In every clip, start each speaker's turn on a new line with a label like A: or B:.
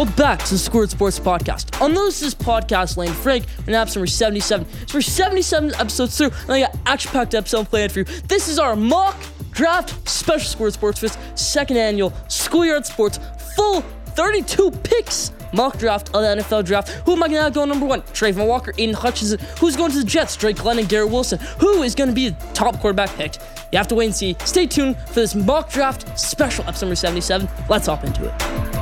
A: Welcome back to the Squared Sports Podcast. On this is podcast lane Frank and episode number 77. So we're 77 episodes through, and I got action-packed episode planned for you. This is our mock draft special Squared Sports Fest second annual Schoolyard Sports full 32 picks mock draft of the NFL draft. Who am I going to go number one? Travon Walker, Aidan Hutchinson. Who's going to the Jets? Drake London, Garrett Wilson. Who is going to be the top quarterback picked? You have to wait and see. Stay tuned for this mock draft special episode number 77. Let's hop into it.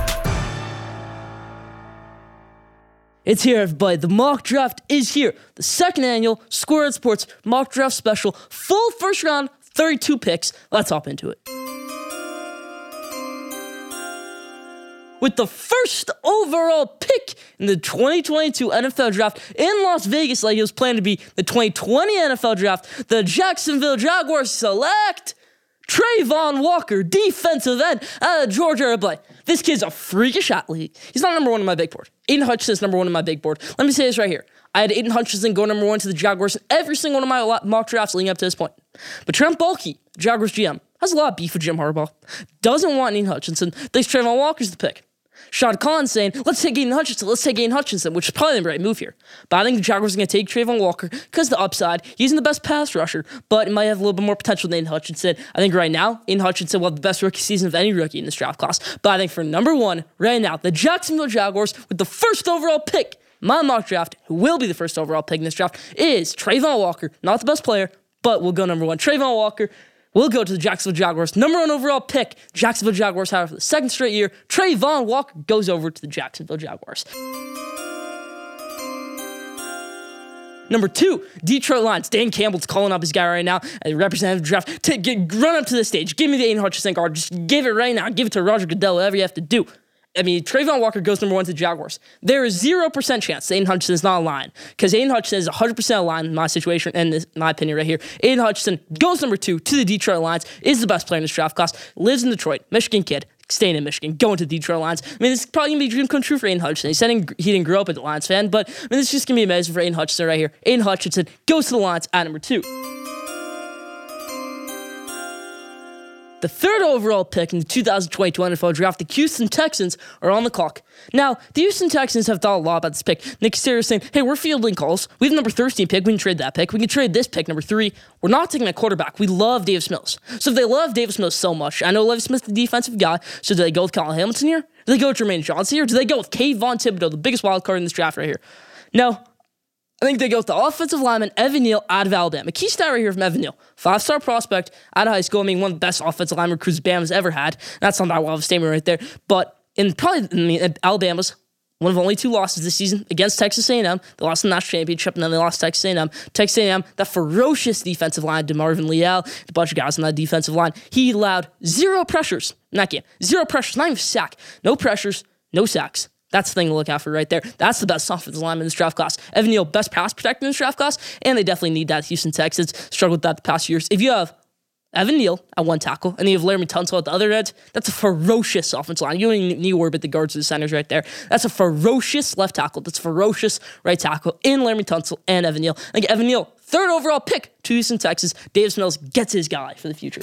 A: It's here, everybody. The mock draft is here. The second annual Squared Sports mock draft special. Full first round, 32 picks. Let's hop into it. With the first overall pick in the 2022 NFL draft in Las Vegas, like it was planned to be the 2020 NFL draft, the Jacksonville Jaguars select Travon Walker, defensive end out of Georgia Airplane. This kid's a freakish athlete. He's not number one on my big board. Aidan Hutchinson's number one on my big board. Let me say this right here. I had Aidan Hutchinson go number one to the Jaguars in every single one of my mock drafts leading up to this point. But Trent Baalke, Jaguars GM, has a lot of beef with Jim Harbaugh. Doesn't want Aidan Hutchinson. Thinks Travon Walker's the pick. Shad Khan saying, let's take Aidan Hutchinson, let's take Aidan Hutchinson, which is probably the right move here. But I think the Jaguars are going to take Travon Walker because the upside. He's in the best pass rusher, but it might have a little bit more potential than Aidan Hutchinson. I think right now, Aidan Hutchinson will have the best rookie season of any rookie in this draft class. But I think for number one, right now, the Jacksonville Jaguars with the first overall pick, my mock draft, who will be the first overall pick in this draft, is Travon Walker. Not the best player, but we'll go number one. Travon Walker, We'll go to the Jacksonville Jaguars. Number one overall pick, Jacksonville Jaguars, however, for the second straight year. Travon Walker goes over to the Jacksonville Jaguars. Number two, Detroit Lions. Dan Campbell's calling up his guy right now, a representative draft. To get, run up to the stage. Give me the Aidan Hutchinson card. Just give it right now. Give it to Roger Goodell, whatever you have to do. I mean, Travon Walker goes number one to the Jaguars. There is 0% chance Aidan Hutchinson is not a line because Aidan Hutchinson is 100% a line in my situation and in my opinion right here. Aidan Hutchinson goes number two to the Detroit Lions, is the best player in this draft class, lives in Detroit, Michigan kid, staying in Michigan, going to the Detroit Lions. I mean, it's probably gonna be a dream come true for Aidan Hutchinson. He said he didn't grow up as a Lions fan, but I mean, it's just gonna be amazing for Aidan Hutchinson right here. Aidan Hutchinson goes to the Lions at number two. The third overall pick in the 2022 NFL draft, the Houston Texans are on the clock. Now, the Houston Texans have thought a lot about this pick. Nick Caserio saying, hey, we're fielding calls. We have number 13 pick. We can trade that pick. We can trade this pick, number three. We're not taking a quarterback. We love Davis Mills. So if they love Davis Mills so much, I know Lovie Smith's the defensive guy, so do they go with Kyle Hamilton here? Do they go with Jermaine Johnson here? Do they go with Kayvon Thibodeaux, the biggest wild card in this draft right here? No, I think they go with the offensive lineman Evan Neal out of Alabama. Key stat right here from Evan Neal. Five star prospect out of high school. I mean, one of the best offensive line recruits Bama's ever had. That's not that wild of a statement right there. But in probably, I mean, Alabama's one of only two losses this season against Texas A&M. They lost the national championship, and then they lost Texas A&M. Texas A&M, that ferocious defensive line, DeMarvin Leal, a bunch of guys on that defensive line. He allowed zero pressures in that game. Zero pressures, not even a sack. No pressures, no sacks. That's the thing to look out for right there. That's the best offensive lineman in this draft class. Evan Neal, best pass protector in this draft class, and they definitely need that. Houston Texans struggled with that the past years. If you have Evan Neal at one tackle, and you have Laremy Tunsil at the other edge. That's a ferocious offensive line. You don't even need to worry about the guards or the centers right there. That's a ferocious left tackle. That's ferocious right tackle in Laremy Tunsil and Evan Neal. Think Evan Neal, third overall pick to Houston, Texas. Davis Mills gets his guy for the future.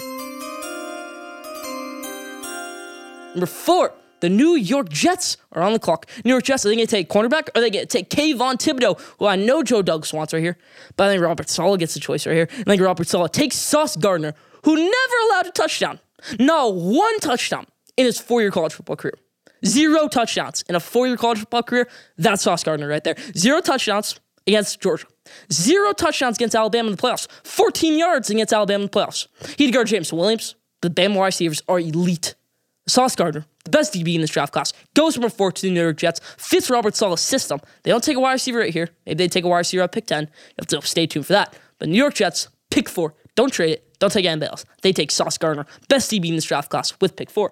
A: Number four, the New York Jets are on the clock. New York Jets, are they going to take cornerback or are they going to take Kayvon Thibodeaux, who I know Joe Douglas wants right here, but I think Robert Saleh gets the choice right here. I think Robert Saleh takes Sauce Gardner, who never allowed a touchdown. No, one touchdown in his four year college football career. Zero touchdowns in a four year college football career. That's Sauce Gardner right there. Zero touchdowns against Georgia. Zero touchdowns against Alabama in the playoffs. 14 yards against Alabama in the playoffs. He'd guard James Williams. The Bama receivers are elite. Sauce Gardner, the best DB in this draft class, goes number four to the New York Jets, fits Robert Saleh's system. They don't take a wide receiver right here. Maybe they take a wide receiver at pick 10. You have to stay tuned for that. But New York Jets, pick four. Don't trade it. Don't take anybody else. They take Sauce Gardner, best DB in this draft class, with pick four.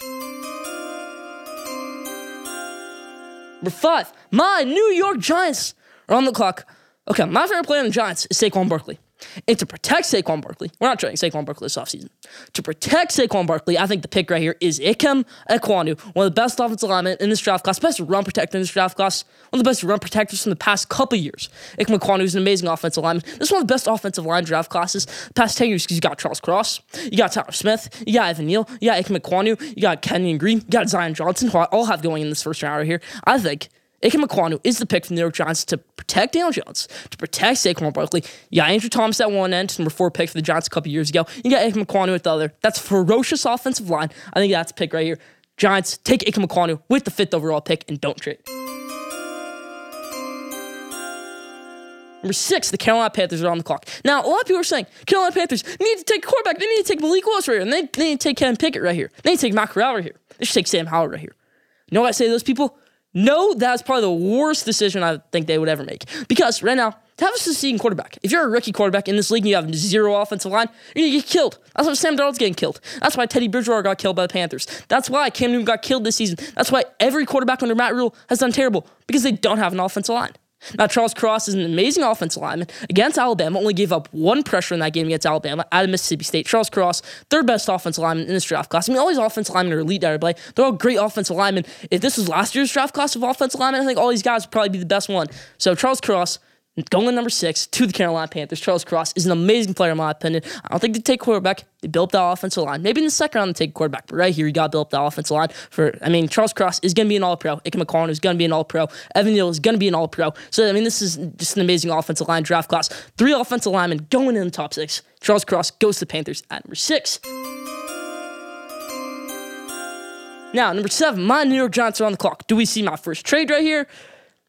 A: Number five, my New York Giants are on the clock. Okay, my favorite player on the Giants is Saquon Barkley. And to protect Saquon Barkley, we're not trading Saquon Barkley this offseason. To protect Saquon Barkley, I think the pick right here is Ikem Ekwonu, one of the best offensive linemen in this draft class, best run protector in this draft class, one of the best run protectors from the past couple years. Ikem Ekwonu is an amazing offensive lineman. This is one of the best offensive line draft classes past 10 years because you got Charles Cross, you got Tyler Smith, you got Evan Neal, you got Ikem Ekwonu, you got Kenyon Green, you got Zion Johnson, who I all have going in this first round right here. I think Ikem Ekwonu is the pick from the New York Giants to protect Daniel Jones, to protect Saquon Barkley. You got Andrew Thomas at one end, number four pick for the Giants a couple years ago. You got Ikem Ekwonu at the other. That's ferocious offensive line. I think that's pick right here. Giants, take Ikem Ekwonu with the fifth overall pick and don't trade. Number six, the Carolina Panthers are on the clock. Now, a lot of people are saying Carolina Panthers need to take a quarterback. They need to take Malik Willis right here. And they, they need to take Ken Pickett right here. They need to take Matt Corral right here. They should take Sam Howell right here. You know what I say to those people? No, that's probably the worst decision I think they would ever make. Because right now, to have a succeeding quarterback, if you're a rookie quarterback in this league and you have zero offensive line, you're gonna get killed. That's why Sam Darnold's getting killed. That's why Teddy Bridgewater got killed by the Panthers. That's why Cam Newton got killed this season. That's why every quarterback under Matt Rhule has done terrible because they don't have an offensive line. Now, Charles Cross is an amazing offensive lineman against Alabama, only gave up one pressure in that game against Alabama at Mississippi State. Charles Cross, third best offensive lineman in this draft class. I mean, all these offensive linemen are elite at everybody. They're all great offensive linemen. If this was last year's draft class of offensive linemen, I think all these guys would probably be the best one. So, Charles Cross, Going in number six to the Carolina Panthers, Charles Cross is an amazing player in my opinion. I don't think they take quarterback. They built that offensive line. Maybe in the second round they take quarterback, but right here you got to build up that offensive line. For I mean, Charles Cross is going to be an All Pro. Ikem Ekwonu is going to be an All Pro. Evan Neal is going to be an All Pro. So I mean, this is just an amazing offensive line draft class. Three offensive linemen going in the top six. Charles Cross goes to the Panthers at number six. Now, number seven, my New York Giants are on the clock. Do we see my first trade right here?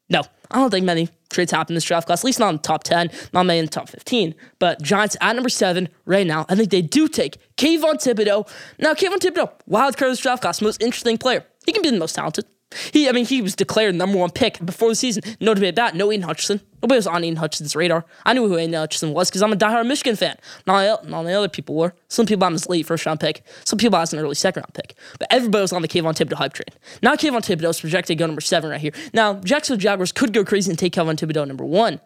A: No, I don't think many trades happen in this draft class, at least not in the top 10, not many in the top 15. But Giants at number seven right now, I think they do take Kayvon Thibodeaux. Now, Kayvon Thibodeaux, wild card of this draft class, most interesting player. He can be the most talented. He, I mean, he was declared number one pick before the season. No debate about that. No Aidan Hutchinson. Nobody was on Aidan Hutchinson's radar. I knew who Aidan Hutchinson was because I'm a diehard Michigan fan. Not, all the other people were. Some people I'm his late first round pick. Some people I was an early second round pick. But everybody was on the Kayvon Thibodeaux hype train. Now Kayvon Thibodeaux is projected to go number seven right here. Now, Jacksonville Jaguars could go crazy and take Kayvon Thibodeaux number one.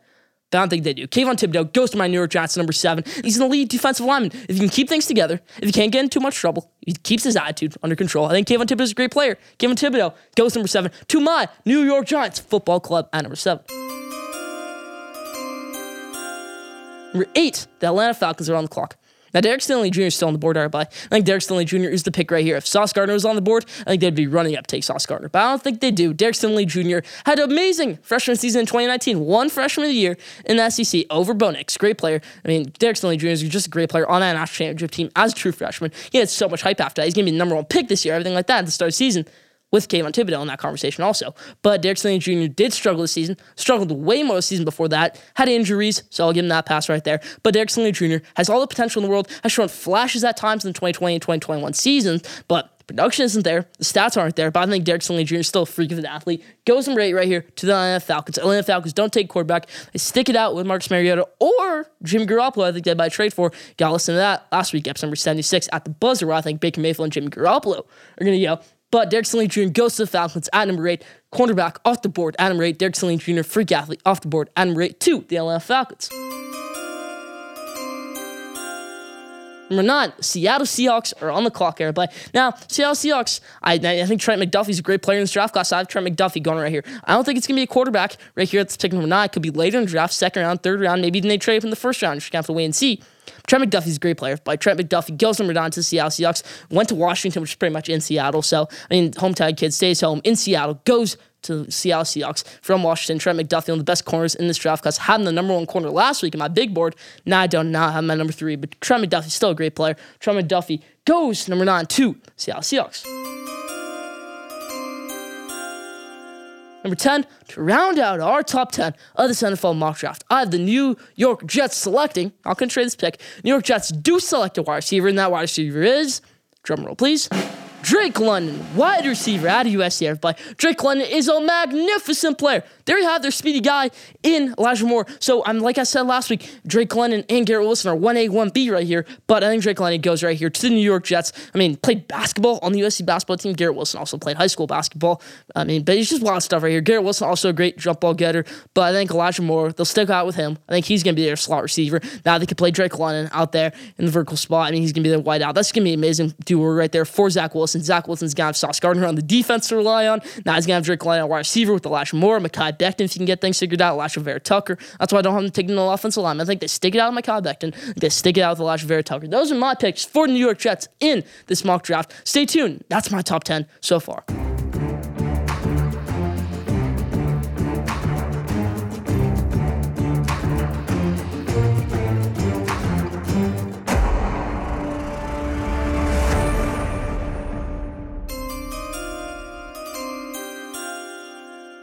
A: I don't think they do. Kayvon Thibodeaux goes to my New York Giants number seven. He's an elite defensive lineman. If you can keep things together, if you can't get in too much trouble, he keeps his attitude under control. I think Kayvon Thibodeaux is a great player. Kayvon Thibodeaux goes number seven to my New York Giants football club at number seven. Number eight, the Atlanta Falcons are on the clock. Now, Derek Stingley Jr. is still on the board, everybody. I think Derek Stingley Jr. is the pick right here. If Sauce Gardner was on the board, I think they'd be running up take Sauce Gardner. But I don't think they do. Derek Stingley Jr. had an amazing freshman season in 2019, one freshman of the year in the SEC over Bo Nix. Great player. I mean, Derek Stingley Jr. is just a great player on that national championship team as a true freshman. He had so much hype after that. He's going to be the number one pick this year, everything like that at the start of the season with Kayvon Thibodeaux in that conversation also. But Derek Stingley Jr. did struggle this season, struggled way more this season before that, had injuries, so I'll give him that pass right there. But Derek Stingley Jr. has all the potential in the world, has shown flashes at times in the 2020 and 2021 seasons, but production isn't there, the stats aren't there, but I think Derek Stingley Jr. is still a freak of an athlete. Goes and rate right here to the Atlanta Falcons. Atlanta Falcons don't take quarterback. They stick it out with Marcus Mariota or Jimmy Garoppolo, I think they might trade for. Got to listen to that last week, episode number 76 at the buzzer, where I think Baker Mayfield and Jimmy Garoppolo are going to go. But Derek Stingley Jr. goes to the Falcons at number eight. Cornerback off the board number eight. Derek Stingley Jr. freak athlete off the board number eight to the Atlanta Falcons. Number nine, Seattle Seahawks are on the clock, everybody. Now, Seattle Seahawks, I, I think Trent McDuffie's a great player in this draft class. I have Trent McDuffie going right here. I don't think it's going to be a quarterback right here at the pick number nine. It could be later in the draft, second round, third round. Maybe even they trade from the first round. Just going to have to wait and see. Trent McDuffie's a great player. By Trent McDuffie goes number nine to the Seattle Seahawks. Went to Washington, which is pretty much in Seattle. So, I mean, hometown kid stays home in Seattle, goes to Seattle Seahawks from Washington. Trent McDuffie, one of the best corners in this draft class. Had him the number one corner last week in my big board. Now I do not have my number three, but Trent McDuffie's still a great player. Trent McDuffie goes number nine to Seattle Seahawks. Number 10, to round out our top 10 of this NFL mock draft, I have the New York Jets selecting, I'll trade this pick. New York Jets do select a wide receiver, and that wide receiver is, drum roll please, Drake London, wide receiver out of USC. Everybody, Drake London is a magnificent player. There you have their speedy guy in Elijah Moore. So I'm like I said last week, Drake London and Garrett Wilson are one A, one B right here. But I think Drake London goes right here to the New York Jets. I mean, played basketball on the USC basketball team. Garrett Wilson also played high school basketball. I mean, but he's just wild stuff right here. Garrett Wilson also a great jump ball getter. But I think Elijah Moore, they'll stick out with him. I think he's gonna be their slot receiver. Now they can play Drake London out there in the vertical spot. I mean, he's gonna be their wide out. That's gonna be an amazing duo right there for Zach Wilson. Zach Wilson's gonna have Sauce Gardner on the defense to rely on. Now he's gonna have Drake London wide receiver with Elijah Moore, Mekhi Becton if you can get things figured out. Alijah Vera Tucker. That's why I don't have them taking the offensive line. I think they stick it out with Mekhi Becton. They stick it out with Alijah Vera Tucker. Those are my picks for the New York Jets in this mock draft. Stay tuned. That's my top 10 so far.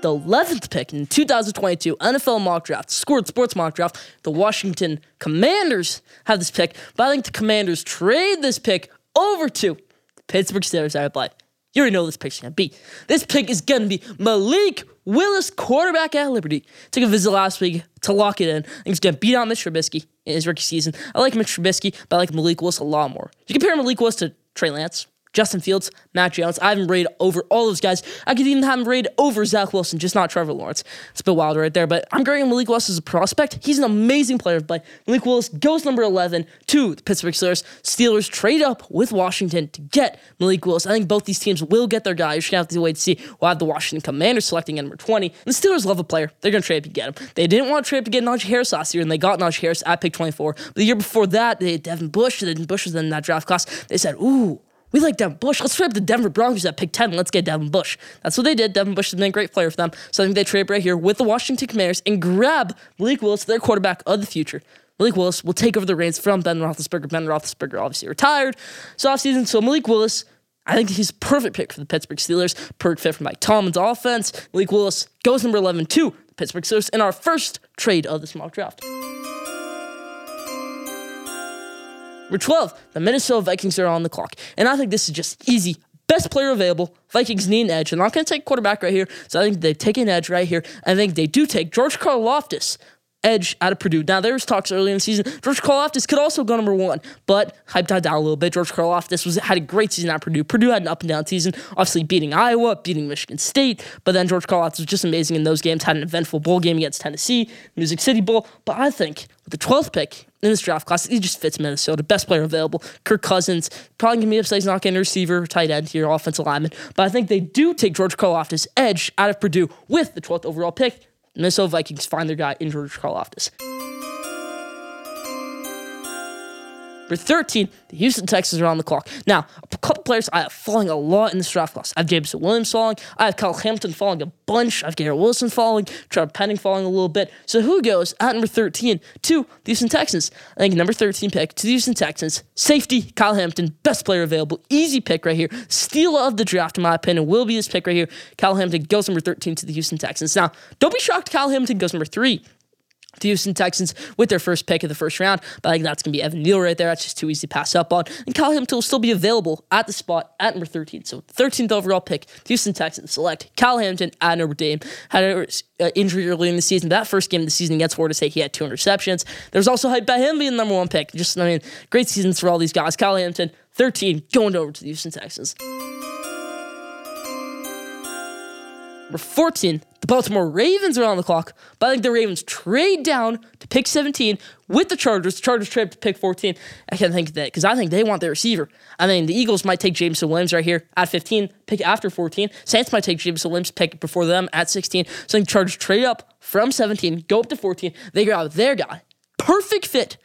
A: The 11th pick in 2022 NFL mock draft, scored sports mock draft, the Washington Commanders have this pick, but I think the Commanders trade this pick over to Pittsburgh Steelers. I reply, you already know this pick's gonna be. This pick is gonna be Malik Willis, quarterback at Liberty. Took a visit last week to lock it in. I think he's gonna beat out Mitch Trubisky in his rookie season. I like Mitch Trubisky, but I like Malik Willis a lot more. You compare Malik Willis to Trey Lance, Justin Fields, Mac Jones. I haven't rated over all those guys. I could even have him rated over Zach Wilson, just not Trevor Lawrence. It's a bit wild right there, but I'm grading Malik Willis as a prospect. He's an amazing player But Malik Willis goes number 11 to the Pittsburgh Steelers. Steelers trade up with Washington to get Malik Willis. I think both these teams will get their guy. You're just going to have to wait to see. We'll have the Washington Commanders selecting at number 20. And the Steelers love a player. They're going to trade up to get him. They didn't want to trade up to get Najee Harris last year, and they got Najee Harris at pick 24. But the year before that, they had Devin Bush. And Devin Bush was in that draft class. They said, ooh, we like Devin Bush. Let's trade up the Denver Broncos at pick 10. Let's get Devin Bush. That's what they did. Devin Bush has been a great player for them. So I think they trade right here with the Washington Commanders and grab Malik Willis, their quarterback of the future. Malik Willis will take over the reins from Ben Roethlisberger. Ben Roethlisberger obviously retired this offseason. So Malik Willis, I think he's a perfect pick for the Pittsburgh Steelers. Perfect fit for Mike Tomlin's offense. Malik Willis goes number 11 to the Pittsburgh Steelers in our first trade of this mock draft. Number 12, the Minnesota Vikings are on the clock. And I think this is just easy. Best player available. Vikings need an edge. They're not going to take quarterback right here. So I think they take an edge right here. I think they do take George Karlaftis edge out of Purdue. Now, there was talks early in the season. George Karlaftis could also go number one, but hype died down a little bit. George Karlaftis was had a great season at Purdue. Purdue had an up and down season, obviously beating Iowa, beating Michigan State, but then George Karlaftis was just amazing in those games. Had an eventful bowl game against Tennessee, Music City Bowl. But I think with the 12th pick in this draft class, he just fits Minnesota. Best player available. Kirk Cousins probably gonna be upset he's not getting a receiver, tight end here, offensive lineman. But I think they do take George Karlaftis edge out of Purdue with the 12th overall pick. Minnesota Vikings find their guy in George Karlaftis. Number 13, the Houston Texans are on the clock. Now, couple players I have falling a lot in this draft class. I have Jameson Williams falling. I have Kyle Hamilton falling a bunch. I have Garrett Wilson falling. Trevor Penning falling a little bit. So who goes at number 13 to the Houston Texans? I think number 13 pick to the Houston Texans. Safety, Kyle Hamilton, best player available. Easy pick right here. Steal of the draft, in my opinion, will be this pick right here. Kyle Hamilton goes number 13 to the Houston Texans. Now, don't be shocked Kyle Hamilton goes number three the Houston Texans with their first pick of the first round. But I think that's going to be Evan Neal right there. That's just too easy to pass up on. And Kyle Hamilton will still be available at the spot at number 13. So 13th overall pick, Houston Texans select Kyle Hamilton at Notre Dame. Had an uh, injury early in the season. That first game of the season against Florida State, he had two interceptions. There's also hype about him being the number one pick. Just, I mean, great seasons for all these guys. Kyle Hamilton, 13, going over to the Houston Texans. Number 14, the Baltimore Ravens are on the clock, but I think the Ravens trade down to pick 17 with the Chargers. The Chargers trade to pick 14. I can't think of that because I think they want their receiver. I mean, the Eagles might take Jameson Williams right here at 15, pick after 14. Saints might take Jameson Williams, pick before them at 16. So I think Chargers trade up from 17, go up to 14. They grab their guy. Perfect fit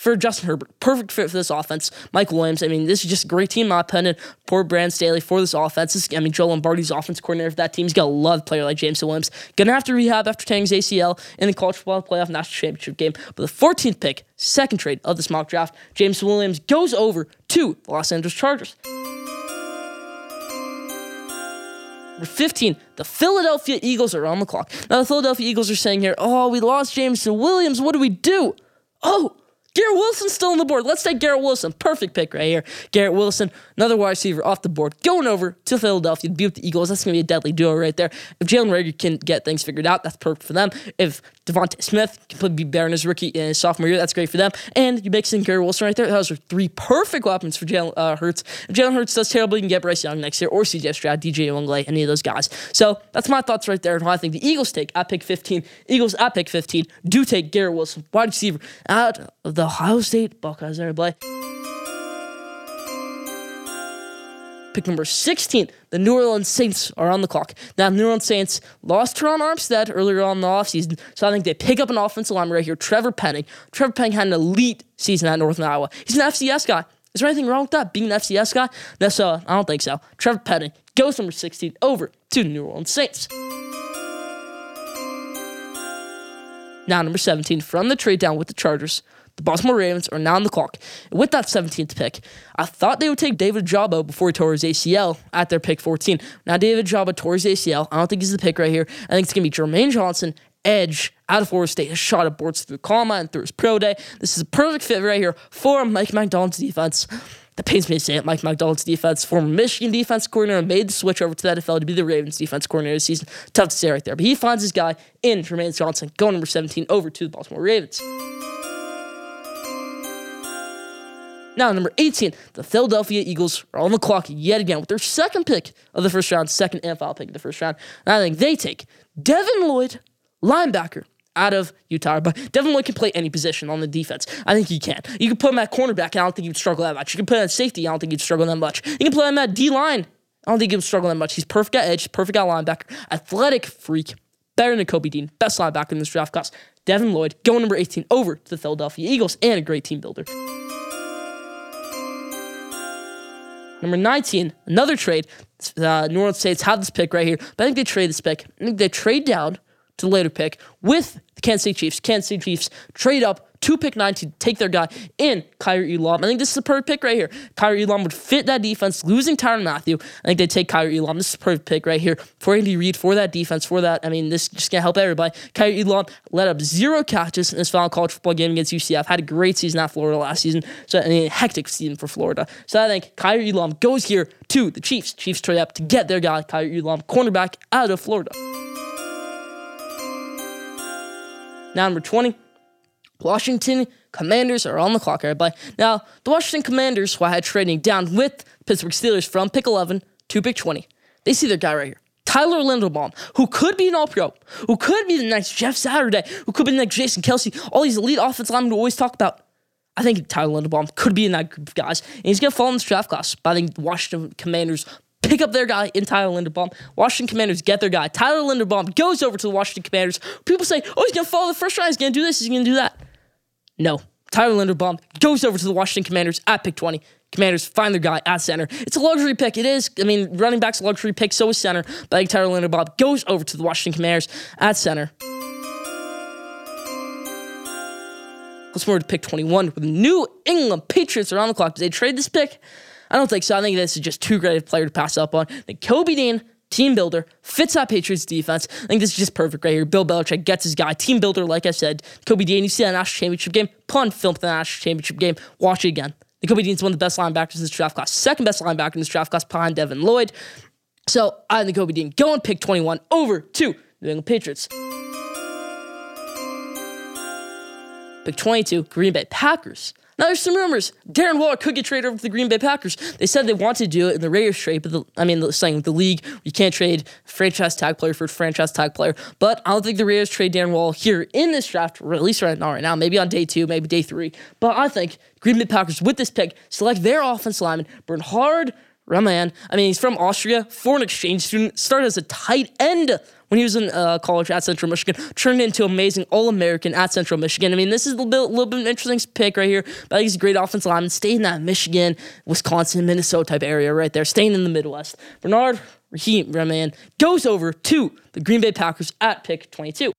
A: for Justin Herbert. Perfect fit for this offense. Mike Williams. I mean, this is just a great team, my opinion. Poor Brandon Staley for this offense. This, I mean, Joe Lombardi's offense coordinator for that team. He's got a love player like James Williams. Gonna have to rehab after tearing his ACL in the college football playoff national championship game. But the 14th pick, second trade of this mock draft, James Williams goes over to the Los Angeles Chargers. Number 15, the Philadelphia Eagles are on the clock. Now, the Philadelphia Eagles are saying here, oh, we lost Jameson Williams. What do we do? Oh, Garrett Wilson's still on the board. Let's take Garrett Wilson. Perfect pick right here. Garrett Wilson, another wide receiver off the board, going over to Philadelphia to be with the Eagles. That's going to be a deadly duo right there. If Jalen Reagor can get things figured out, that's perfect for them. If DeVonta Smith can be better in his rookie in his sophomore year, that's great for them. And you mix in Garrett Wilson right there. Those are three perfect weapons for Jalen uh, Hurts. If Jalen Hurts does terrible, you can get Bryce Young next year or CJ Stroud, DJ Uiagalelei, any of those guys. So that's my thoughts right there. And I think the Eagles take at pick 15. Eagles at pick 15 do take Garrett Wilson, wide receiver out of the Ohio State Buckeyes. Everybody. Pick number 16, the New Orleans Saints are on the clock. Now, New Orleans Saints lost Terron Armstead earlier on in the offseason, so I think they pick up an offensive lineman right here, Trevor Penning. Trevor Penning had an elite season at Northern Iowa. He's an FCS guy. Is there anything wrong with that, being an FCS guy? No, so I don't think so. Trevor Penning goes number 16 over to the New Orleans Saints. Now, number 17, from the trade down with the Chargers, the Baltimore Ravens are now on the clock. And with that 17th pick, I thought they would take David Ojabo before he tore his ACL at their pick 14. Now, David Ojabo tore his ACL. I don't think he's the pick right here. I think it's going to be Jermaine Johnson, edge out of Florida State, has shot at boards through the combine through his pro day. This is a perfect fit right here for Mike Macdonald's defense. That pains me to say it. Mike Macdonald's defense, former Michigan defense coordinator, made the switch over to the NFL to be the Ravens defense coordinator this season. Tough to say right there. But he finds his guy in Jermaine Johnson, going number 17 over to the Baltimore Ravens. Now, number 18, the Philadelphia Eagles are on the clock yet again with their second pick of the first round, second and final pick of the first round. And I think they take Devin Lloyd, linebacker, out of Utah. But Devin Lloyd can play any position on the defense. I think he can. You can put him at cornerback, I don't think he'd struggle that much. You can put him at safety, I don't think he'd struggle that much. You can play him at D line. I don't think he'll struggle that much. He's perfect at edge, perfect at linebacker, athletic freak, better than Kobe Dean, best linebacker in this draft class. Devin Lloyd, going number 18 over to the Philadelphia Eagles, and a great team builder. Number 19, another trade. Uh, New Orleans Saints have this pick right here, but I think they trade this pick. I think they trade down to the later pick with the Kansas City Chiefs. Kansas City Chiefs trade up to pick nine to take their guy in Kaiir Elam. I think this is a perfect pick right here. Kaiir Elam would fit that defense, losing Tyrann Mathieu. I think they take Kaiir Elam. This is a perfect pick right here for Andy Reid, for that defense, for that. I mean, this just gonna help everybody. Kaiir Elam led up zero catches in his final college football game against UCF. Had a great season at Florida last season. So I mean, a hectic season for Florida. So I think Kaiir Elam goes here to the Chiefs. Chiefs trade up to get their guy, Kaiir Elam, cornerback out of Florida. Now, number 20, Washington Commanders are on the clock, everybody. Now, the Washington Commanders, who I had trading down with Pittsburgh Steelers from pick 11 to pick 20, they see their guy right here. Tyler Linderbaum, who could be an all pro, who could be the next Jeff Saturday, who could be the next Jason Kelce, all these elite offensive linemen we always talk about. I think Tyler Linderbaum could be in that group of guys, and he's going to fall in this draft class. But I think the Washington Commanders pick up their guy in Tyler Linderbaum. Washington Commanders get their guy. Tyler Linderbaum goes over to the Washington Commanders. People say, oh, he's going to follow the first round. He's going to do this. He's going to do that. No. Tyler Linderbaum goes over to the Washington Commanders at pick 20. Commanders find their guy at center. It's a luxury pick. It is. I mean, running back's a luxury pick, so is center. But Tyler Linderbaum goes over to the Washington Commanders at center. Let's move to pick 21 with New England Patriots around the clock. Did they trade this pick? I don't think so. I think this is just too great a player to pass up on. Then Kobe Dean, team builder, fits that Patriots defense. I think this is just perfect right here. Bill Belichick gets his guy. Team builder, like I said. Kobe Dean, you see that national championship game, pun film for the national championship game. Watch it again. The Kobe Dean's one of the best linebackers in this draft class, second best linebacker in this draft class behind Devin Lloyd. So I think Kobe Dean going pick 21 over to New England Patriots. Pick 22, Green Bay Packers. Now there's some rumors. Darren Waller could get traded over to the Green Bay Packers. They said they wanted to do it in the Raiders trade, but the, I mean, the, saying the league, you can't trade franchise tag player for franchise tag player. But I don't think the Raiders trade Darren Waller here in this draft, or at least right now, right now, maybe on day two, maybe day three. But I think Green Bay Packers with this pick select their offensive lineman, Bernhard Raimann. I mean, he's from Austria, foreign exchange student, started as a tight end when he was in uh, college at Central Michigan, turned into amazing All American at Central Michigan. I mean, this is a little bit, little bit of an interesting pick right here, but he's a great offensive lineman, staying in that Michigan, Wisconsin, Minnesota type area right there, staying in the Midwest. Bernhard Raimann goes over to the Green Bay Packers at pick 22.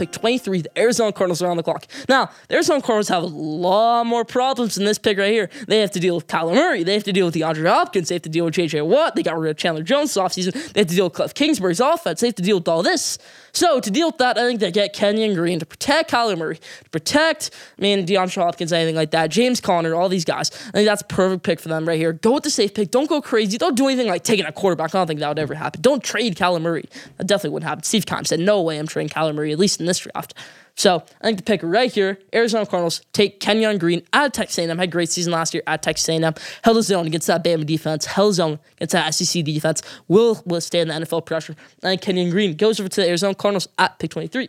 A: Pick 23, the Arizona Cardinals are on the clock. Now, the Arizona Cardinals have a lot more problems than this pick right here. They have to deal with Kyler Murray. They have to deal with DeAndre Hopkins. They have to deal with J.J. Watt. They got rid of Chandler Jones this offseason. They have to deal with Cliff Kingsbury's offense. They have to deal with all this. So to deal with that, I think they get Kenyon Green to protect Kyler Murray, to protect, I mean, DeAndre Hopkins, anything like that, James Conner, all these guys. I think that's a perfect pick for them right here. Go with the safe pick. Don't go crazy. Don't do anything like taking a quarterback. I don't think that would ever happen. Don't trade Kyler Murray. That definitely wouldn't happen. Steve Keim said, no way I'm trading Kyler Murray, at least in this draft. So I think the pick right here, Arizona Cardinals take Kenyon Green out of Texas A&M. Had great season last year at Texas A&M. Held his own against that Bama defense. Held his own against that SEC defense. Will withstand the NFL pressure. And Kenyon Green goes over to the Arizona Cardinals at pick 23.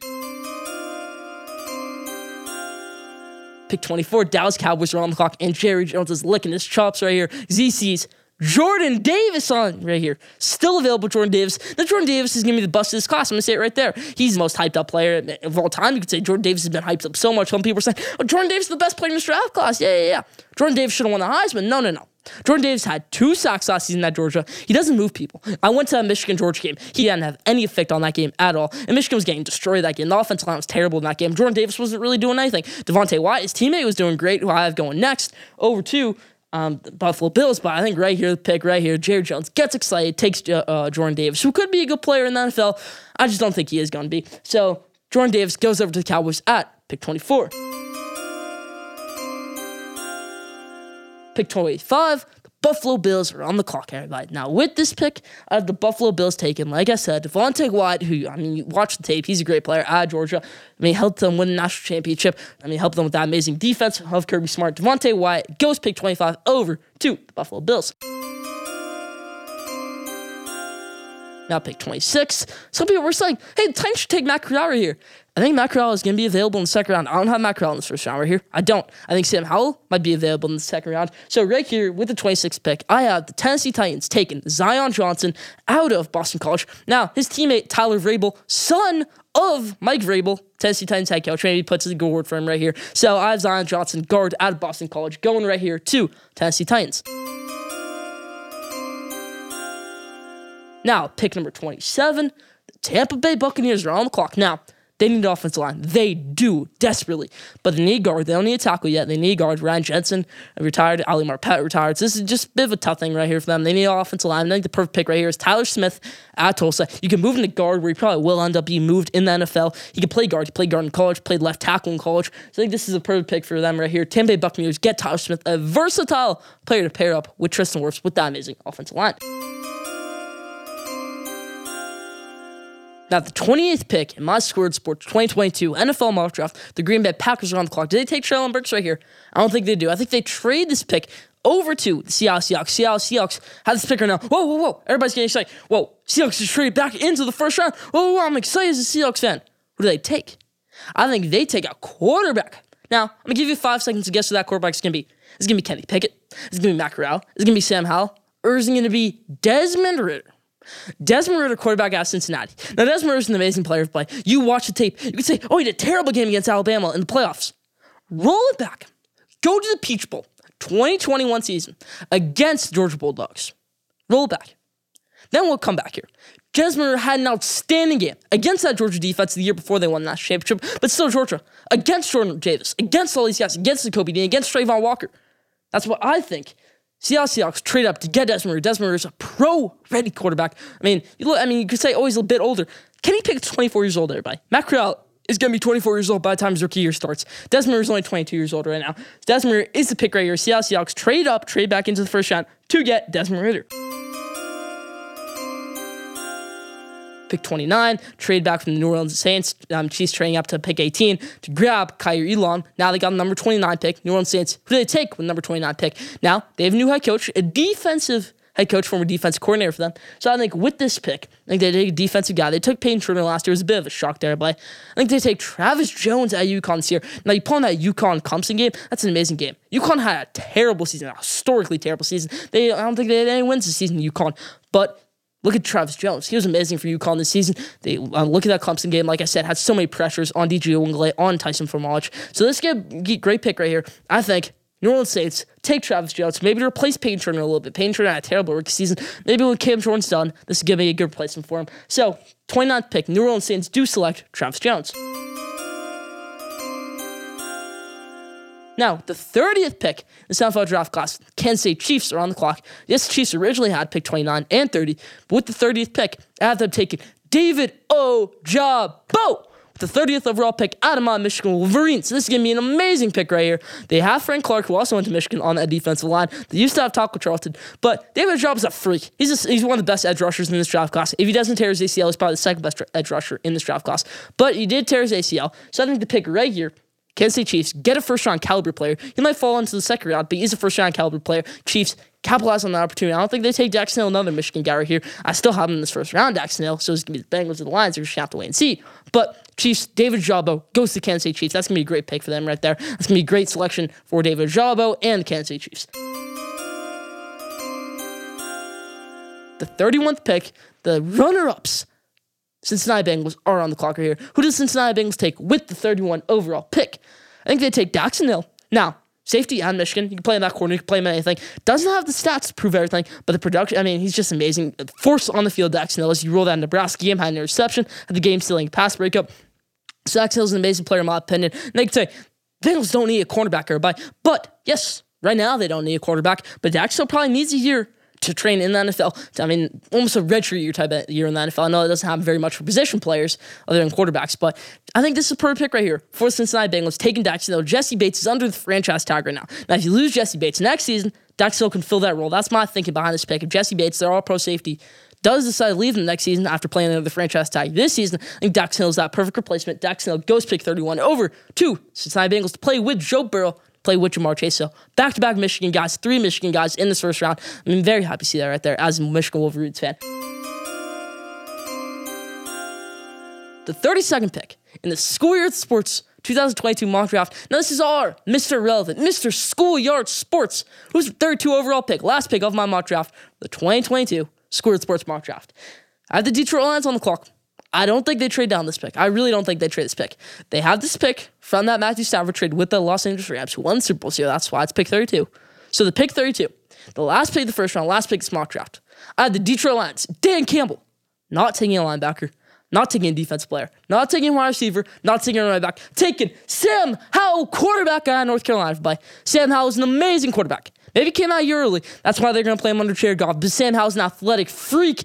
A: Pick 24, Dallas Cowboys are on the clock, and Jerry Jones is licking his chops right here. ZC's Jordan Davis on right here. Still available, Jordan Davis. Now, Jordan Davis is going to be the bust of this class. I'm going to say it right there. He's the most hyped up player of all time. You could say Jordan Davis has been hyped up so much. Some people are saying, oh, Jordan Davis is the best player in this draft class. Yeah, yeah, yeah. Jordan Davis should have won the Heisman. No, no, no. Jordan Davis had two sacks last season at Georgia. He doesn't move people. I went to a Michigan Georgia game. He didn't have any effect on that game at all. And Michigan was getting destroyed that game. The offensive line was terrible in that game. Jordan Davis wasn't really doing anything. Devonte Wyatt, his teammate, was doing great, who I have going next. Over to um, Buffalo Bills, but I think right here, the pick right here, Jerry Jones gets excited, takes uh, Jordan Davis, who could be a good player in the NFL. I just don't think he is going to be. So Jordan Davis goes over to the Cowboys at pick 24. Pick 25, Buffalo Bills are on the clock, everybody. Now, with this pick, I have the Buffalo Bills taken, like I said, Devonte Wyatt, who, I mean, you watch the tape, he's a great player at Georgia. I mean, helped them win the national championship. I mean, helped them with that amazing defense of Kirby Smart. Devonte Wyatt goes pick 25 over to the Buffalo Bills. Now pick 26. Some people were saying, hey, the Titans should take Matt right here. I think Matt Corral is going to be available in the second round. I don't have Matt Corral in the first round right here. I don't. I think Sam Howell might be available in the second round. So right here with the 26th pick, I have the Tennessee Titans taking Zion Johnson out of Boston College. Now, his teammate Tyler Vrabel, son of Mike Vrabel, Tennessee Titans head coach, maybe puts a good word for him right here. So I have Zion Johnson, guard out of Boston College, going right here to Tennessee Titans. Now, pick number 27, the Tampa Bay Buccaneers are on the clock. Now, they need an offensive line. They do desperately, but they need guard. They don't need a tackle yet. They need guard. Ryan Jensen retired. Ali Marpet retired. So this is just a bit of a tough thing right here for them. They need an offensive line. I think the perfect pick right here is Tyler Smith at Tulsa. You can move him to guard where he probably will end up being moved in the NFL. He can play guard. He played guard in college. Played left tackle in college. So I think this is a perfect pick for them right here. Tampa Bay Buccaneers get Tyler Smith, a versatile player to pair up with Tristan Wirfs with that amazing offensive line. Now, the 28th pick in my Squared Sports 2022 NFL mock draft, the Green Bay Packers are on the clock. Do they take Treylon Burks right here? I don't think they do. I think they trade this pick over to the Seattle Seahawks. Seattle Seahawks have this pick right now. Whoa, whoa, whoa. Everybody's getting excited. Whoa, Seahawks is traded back into the first round. Whoa, whoa, whoa. I'm excited as a Seahawks fan. Who do they take? I think they take a quarterback. Now, I'm going to give you five seconds to guess who that quarterback is going to be. It's going to be Kenny Pickett. It's going to be Matt Corral. It's going to be Sam Howell. Or is it going to be Desmond Ridder? Desmond Ridder, quarterback out of Cincinnati. Now, Desmond is an amazing player to play. You watch the tape, you can say, oh, he did a terrible game against Alabama in the playoffs. Roll it back. Go to the Peach Bowl, 2021 season, against Georgia Bulldogs. Roll it back. Then we'll come back here. Desmond Ridder had an outstanding game against that Georgia defense the year before they won that championship, but still Georgia. Against Jordan Davis, against all these guys, against the Kobe Dean, against Travon Walker. That's what I think Seattle Seahawks trade up to get Desmond Ridder. Desmond is a pro-ready quarterback. I mean, you look. I mean, you could say, oh, he's a bit older. Kenny Pickett's 24 years old, everybody. Matt is going to be 24 years old by the time his rookie year starts. Desmond is only 22 years old right now. Desmond is the pick right here. Seattle Seahawks trade up, trade back into the first round to get Desmond. Pick 29, trade back from the New Orleans Saints. Um, Chiefs trading up to pick 18 to grab Kaiir Elam. Now they got the number 29 pick. New Orleans Saints, who do they take with number 29 pick? Now they have a new head coach, a defensive head coach, former defense coordinator for them. So I think with this pick, I think they take a defensive guy. They took Payton Turner last year. It was a bit of a shock there, but I think they take Travis Jones at UConn this year. Now you pull on that UConn Clemson game. That's an amazing game. UConn had a terrible season, a historically terrible season. They I don't think they had any wins this season. UConn, but Look at Travis Jones. He was amazing for UConn this season. They uh, look at that Clemson game. Like I said, had so many pressures on DJ Uiagalelei, on Tyson Fornage. So this get great pick right here. I think New Orleans Saints take Travis Jones, maybe replace Payton Turner a little bit. Payton Turner had a terrible rookie season. Maybe when Cam Jordan's done, this is gonna be a good replacement for him. So 29th pick, New Orleans Saints do select Travis Jones. Now, the 30th pick in the NFL draft class, Kansas City Chiefs are on the clock. Yes, the Chiefs originally had pick 29 and 30, but with the 30th pick, I have them taking David Ojabo with the 30th overall pick out of my Michigan Wolverines. So this is going to be an amazing pick right here. They have Frank Clark, who also went to Michigan on that defensive line. They used to have Taco Charlton, but David Ojabo is a freak. He's, a, he's one of the best edge rushers in this draft class. If he doesn't tear his ACL, he's probably the second best edge rusher in this draft class. But he did tear his ACL, so I think the pick right here Kansas City Chiefs get a first round caliber player. He might fall into the second round, but he's a first round caliber player. Chiefs capitalize on that opportunity. I don't think they take Daxton Hill, another Michigan guy right here. I still have him in this first round, Daxton Hill, so it's going to be the Bengals or the Lions. We're just going to have to wait and see. But Chiefs, David Ojabo goes to Kansas City Chiefs. That's going to be a great pick for them right there. That's going to be a great selection for David Ojabo and the Kansas City Chiefs. The 31th pick, the runner ups Cincinnati Bengals are on the clock right here. Who does Cincinnati Bengals take with the 31 overall pick? I think they take Daxton Hill. Now, safety on Michigan. You can play in that corner, you can play him in anything. Doesn't have the stats to prove everything, but the production, I mean, he's just amazing. Force on the field, Daxton Hill. As you roll that Nebraska game, had an interception, had the game stealing pass breakup. So Daxton Hill's an amazing player, in my opinion. And they can say, Bengals don't need a cornerback, everybody. But yes, right now they don't need a quarterback, but Daxton Hill probably needs a year to train in the NFL. I mean, almost a redshirt year type of year in the NFL. I know it doesn't happen very much for position players other than quarterbacks, but I think this is a perfect pick right here for the Cincinnati Bengals. Taking Daxton Hill. Jessie Bates is under the franchise tag right now. Now, if you lose Jessie Bates next season, Daxton Hill can fill that role. That's my thinking behind this pick. If Jessie Bates, they're all pro safety, does decide to leave the next season after playing under the franchise tag this season, I think Dax Hill is that perfect replacement. Dax Hill goes pick 31 over to Cincinnati Bengals to play with Joe Burrow play with Ja'Marr Chase. So back to back Michigan guys, three Michigan guys in this first round. I'm very happy to see that right there as a Michigan Wolverines fan. The 32nd pick in the school Schoolyard Sports 2022 mock draft. Now, this is our Mr. Relevant, Mr. Schoolyard Sports, who's the 32 overall pick, last pick of my mock draft, the 2022 Schoolyard Sports mock draft. I have the Detroit Lions on the clock. I don't think they trade down this pick. I really don't think they trade this pick. They have this pick from that Matthew Stafford trade with the Los Angeles Rams, who won Super Bowl, so that's why it's pick 32. So the pick 32, the last pick of the first round, last pick of the mock draft. I had the Detroit Lions, Dan Campbell, not taking a linebacker, not taking a defense player, not taking a wide receiver, not taking a running back, taking Sam Howell, quarterback of North Carolina. By Sam Howell is an amazing quarterback. Maybe came out year early. That's why they're going to play him under Jared Goff. But Sam Howell's an athletic freak,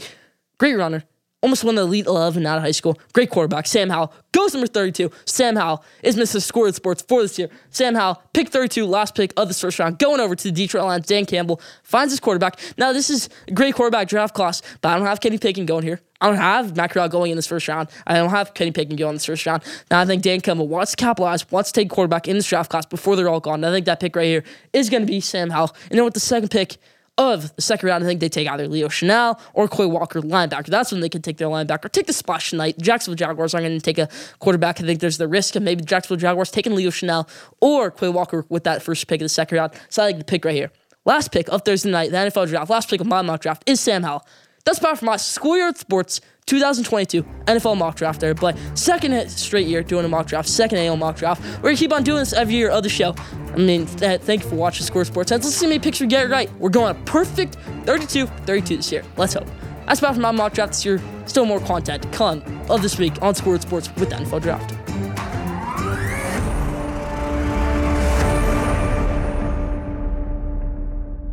A: great runner, almost won the Elite 11 out of high school. Great quarterback. Sam Howell goes number 32. Sam Howell is Mr. Scored Sports for this year. Sam Howell, pick 32, last pick of the first round, going over to the Detroit Lions. Dan Campbell finds his quarterback. Now, this is a great quarterback draft class, but I don't have Kenny Pickett going here. I don't have Corral going in this first round. I don't have Kenny Pickett going in this first round. Now, I think Dan Campbell wants to capitalize, wants to take quarterback in this draft class before they're all gone. I think that pick right here is going to be Sam Howell. And then with the second pick, of the second round, I think they take either Leo Chenal or Quay Walker linebacker. That's when they can take their linebacker. Take the splash tonight. Jacksonville Jaguars aren't going to take a quarterback. I think there's the risk of maybe Jacksonville Jaguars taking Leo Chenal or Quay Walker with that first pick of the second round. So I like the pick right here. Last pick of Thursday night, the NFL draft. Last pick of my mock draft is Sam Howell. That's about for my Schoolyard Sports 2022 NFL mock draft there. But second straight year doing a mock draft, second annual mock draft. We're gonna keep on doing this every year of the show. I mean, th- thank you for watching Score Sports. Let's see me picture get right. We're going a perfect 32 32 this year. Let's hope. That's about for my mock draft this year. Still more content come of this week on Score Sports with the NFL draft.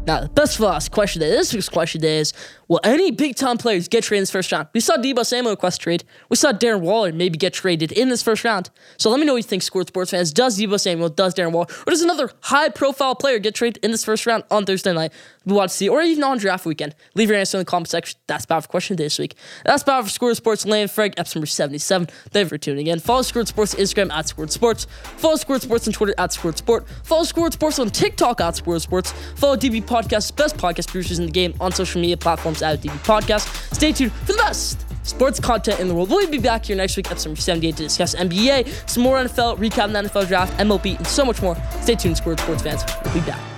A: Now, the best for last question today, this week's question is Will any big time players get traded in this first round? We saw Deebo Samuel request trade. We saw Darren Waller maybe get traded in this first round. So let me know what you think, Sports fans. Does Deebo Samuel, does Darren Waller, or does another high profile player get traded in this first round on Thursday night? We want to see, or even on draft weekend. Leave your answer in the comment section. That's about for question this week. That's about for Score Sports Land Frank, episode number 77. Thank you for tuning in. Follow Score Sports Instagram at Score Sports. Follow Score Sports on Twitter at Score Sport. Follow Score Sports on TikTok at Score Sports. Follow DB Podcast, best podcast producers in the game on social media platforms at DB Podcast. Stay tuned for the best sports content in the world. We'll be back here next week, episode 78, to discuss NBA, some more NFL, recap the NFL draft, MLB, and so much more. Stay tuned, Sports Sports fans. We'll be back.